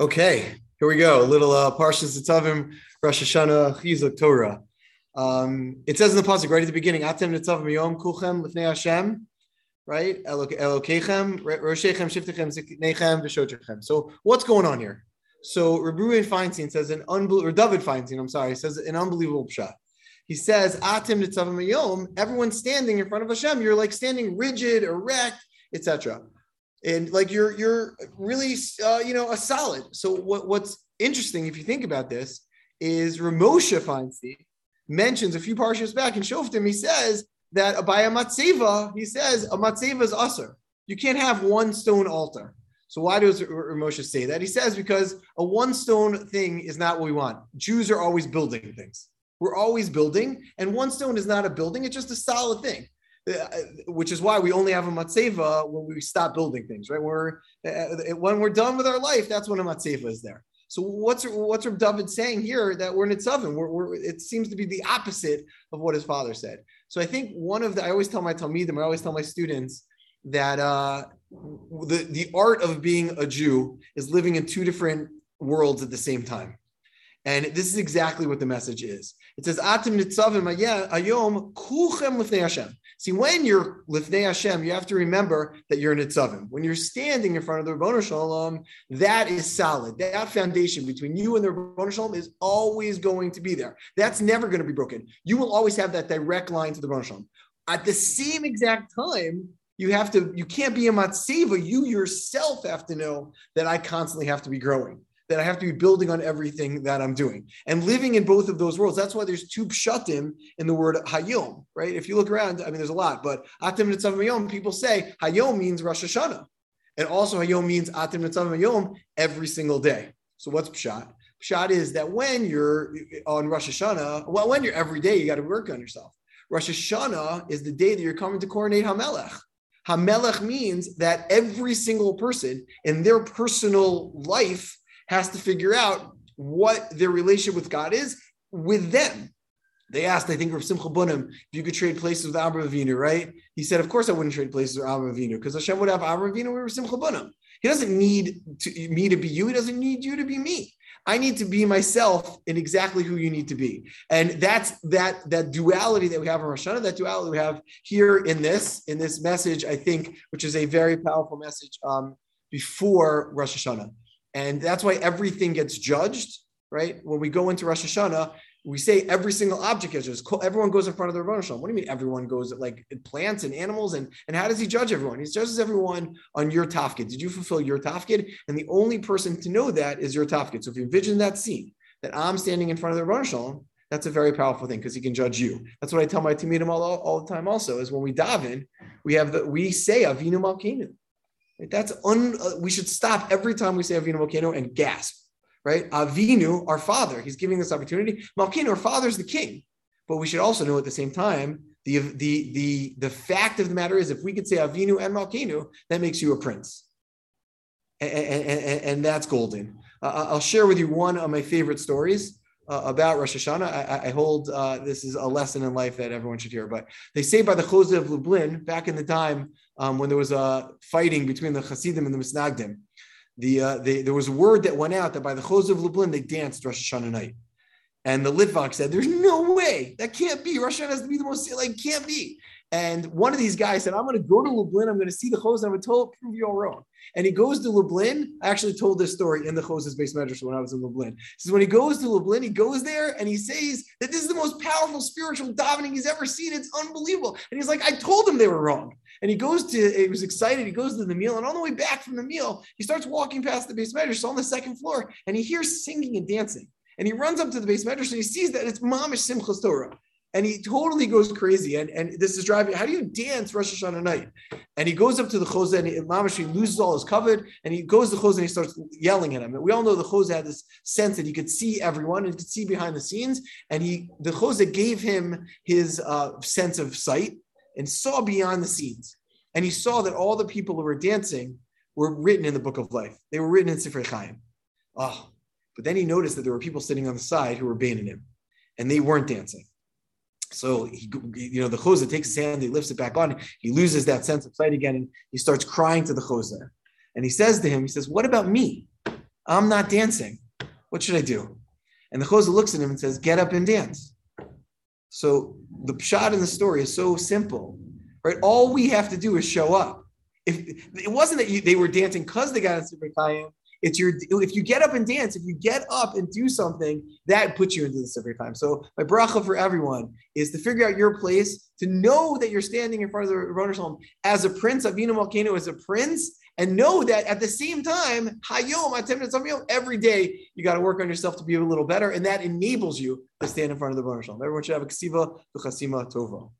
Okay, here we go. A little uh, Parshas Nitzavim, Rosh Hashanah, Chizuk Torah. Um, it says in the pasuk right at the beginning, "Atem Nitzavim Yom Kuchem Lifnei Hashem," right? Elokechem, Roshechem, Shiftechem, Ziknechem, V'Shotechem. So what's going on here? So Rabbi Feinstein says an unbelievable, or David Feinstein, I'm sorry, says an unbelievable pshat. He says, "Atem Nitzavim Yom." Everyone's standing in front of Hashem. You're like standing rigid, erect, etc and like you're you're really uh, you know a solid. So what what's interesting if you think about this is Ramosha Feinstein mentions a few parshas back in Shoftim. He says that by a matzeva, he says a matzeva is assur. You can't have one stone altar. So why does Ramosha say that? He says because a one stone thing is not what we want. Jews are always building things. We're always building, and one stone is not a building; it's just a solid thing. Uh, which is why we only have a matzeva when we stop building things, right? We're uh, when we're done with our life, that's when a matzeva is there. So what's what's Reb David saying here that we're nitzavim? We're, we're, it seems to be the opposite of what his father said. So I think one of the I always tell my talmidim, I always tell my students that uh, the the art of being a Jew is living in two different worlds at the same time. And this is exactly what the message is. It says, Atim nitzavim uh, ayom kuchem lifnei Hashem. See, when you're Lifnei Hashem, you have to remember that you're Nitzavim. When you're standing in front of the Ribbono Shel Olam, that is solid. That foundation between you and the Ribbono Shel Olam is always going to be there. That's never going to be broken. You will always have that direct line to the Ribbono Shel Olam. At the same exact time, you have to, you can't be a matzeva. You yourself have to know that I constantly have to be growing that I have to be building on everything that I'm doing and living in both of those worlds. That's why there's two pshatim in the word hayom, right? If you look around, I mean, there's a lot, but atim nitzavim hayom, people say hayom means Rosh Hashanah. And also hayom means atim nitzavim hayom every single day. So what's pshat? Pshat is that when you're on Rosh Hashanah, well, when you're every day, you got to work on yourself. Rosh Hashanah is the day that you're coming to coronate Hamelech. Hamelech means that every single person in their personal life has to figure out what their relationship with God is with them. They asked, I think, of Simcha Bunim, if you could trade places with Abraham Avinu, right? He said, Of course I wouldn't trade places with Abraham Avinu because Hashem would have Abraham Avinu with Rav Simcha Bunim. He doesn't need to, me to be you. He doesn't need you to be me. I need to be myself in exactly who you need to be. And that's that that duality that we have in Rosh Hashanah, that duality we have here in this, in this message, I think, which is a very powerful message um, before Rosh Hashanah. And that's why everything gets judged, right? When we go into Rosh Hashanah, we say every single object is judged. Everyone goes in front of the Rosh Hashanah. What do you mean everyone goes like plants and animals? And, and how does he judge everyone? He judges everyone on your tafkid. Did you fulfill your tafkid? And the only person to know that is your tafkid. So if you envision that scene, that I'm standing in front of the Rosh Hashanah, that's a very powerful thing because he can judge you. That's what I tell my team all, all the time. Also, is when we daven, we have the we say Avinu Malkeinu. That's un. Uh, we should stop every time we say Avinu Malkeinu and gasp. Right? Avinu, our father, he's giving this opportunity. Malkeinu, our father, is the king. But we should also know at the same time the the the the fact of the matter is, if we could say Avinu and Malkeinu, that makes you a prince. And, and, and, and that's golden. Uh, I'll share with you one of my favorite stories uh, about Rosh Hashanah. I, I hold uh, this is a lesson in life that everyone should hear. But they say by the Chozeh of Lublin back in the time um, when there was a fighting between the Hasidim and the Misnagdim. The, uh, the, there was a word that went out that by the Chos of Lublin, they danced Rosh Hashanah night. And the Litvak said, There's no way. That can't be. Rosh Hashanah has to be the most, like, can't be. And one of these guys said, I'm going to go to Lublin. I'm going to see the Chos, I'm going to prove you all wrong. And he goes to Lublin. I actually told this story in the Chos's beis medrash when I was in Lublin. He says, when he goes to Lublin, he goes there and he says that this is the most powerful spiritual davening he's ever seen. It's unbelievable. And he's like, I told him they were wrong. And he goes to, he was excited. He goes to the meal. And on the way back from the meal, he starts walking past the beis medrash. So on the second floor, and he hears singing and dancing. And he runs up to the beis medrash and he sees that it's Mamish Simchas Torah and he totally goes crazy. And, and this is driving. How do you dance Rosh Hashanah night? And he goes up to the chozeh and he, loses all his covet and he goes to the and he starts yelling at him. And we all know the chozeh had this sense that he could see everyone and he could see behind the scenes. And he, the chozeh gave him his uh, sense of sight and saw beyond the scenes. And he saw that all the people who were dancing were written in the book of life. They were written in Sifrei Chaim. Oh, but then he noticed that there were people sitting on the side who were banning him, and they weren't dancing. So he, you know, the chozeh takes his hand, he lifts it back on, he loses that sense of sight again, and he starts crying to the chozeh. And he says to him, he says, "What about me? I'm not dancing. What should I do? And the Chozeh looks at him and says, Get up and dance. So the shot in the story is so simple, right? All we have to do is show up. If it wasn't that you, they were dancing because they got a Sefer Chaim, it's your if you get up and dance, if you get up and do something, that puts you into the Sefer Chaim. So my bracha for everyone is to figure out your place, to know that you're standing in front of the Ribbono Shel Olam as a prince, Avinu Malkeinu as a prince, and know that at the same time, Hayom, every day you got to work on yourself to be a little better, and that enables you to stand in front of the Ribbono Shel Olam. Everyone should have a ksiva, v'chasima tova.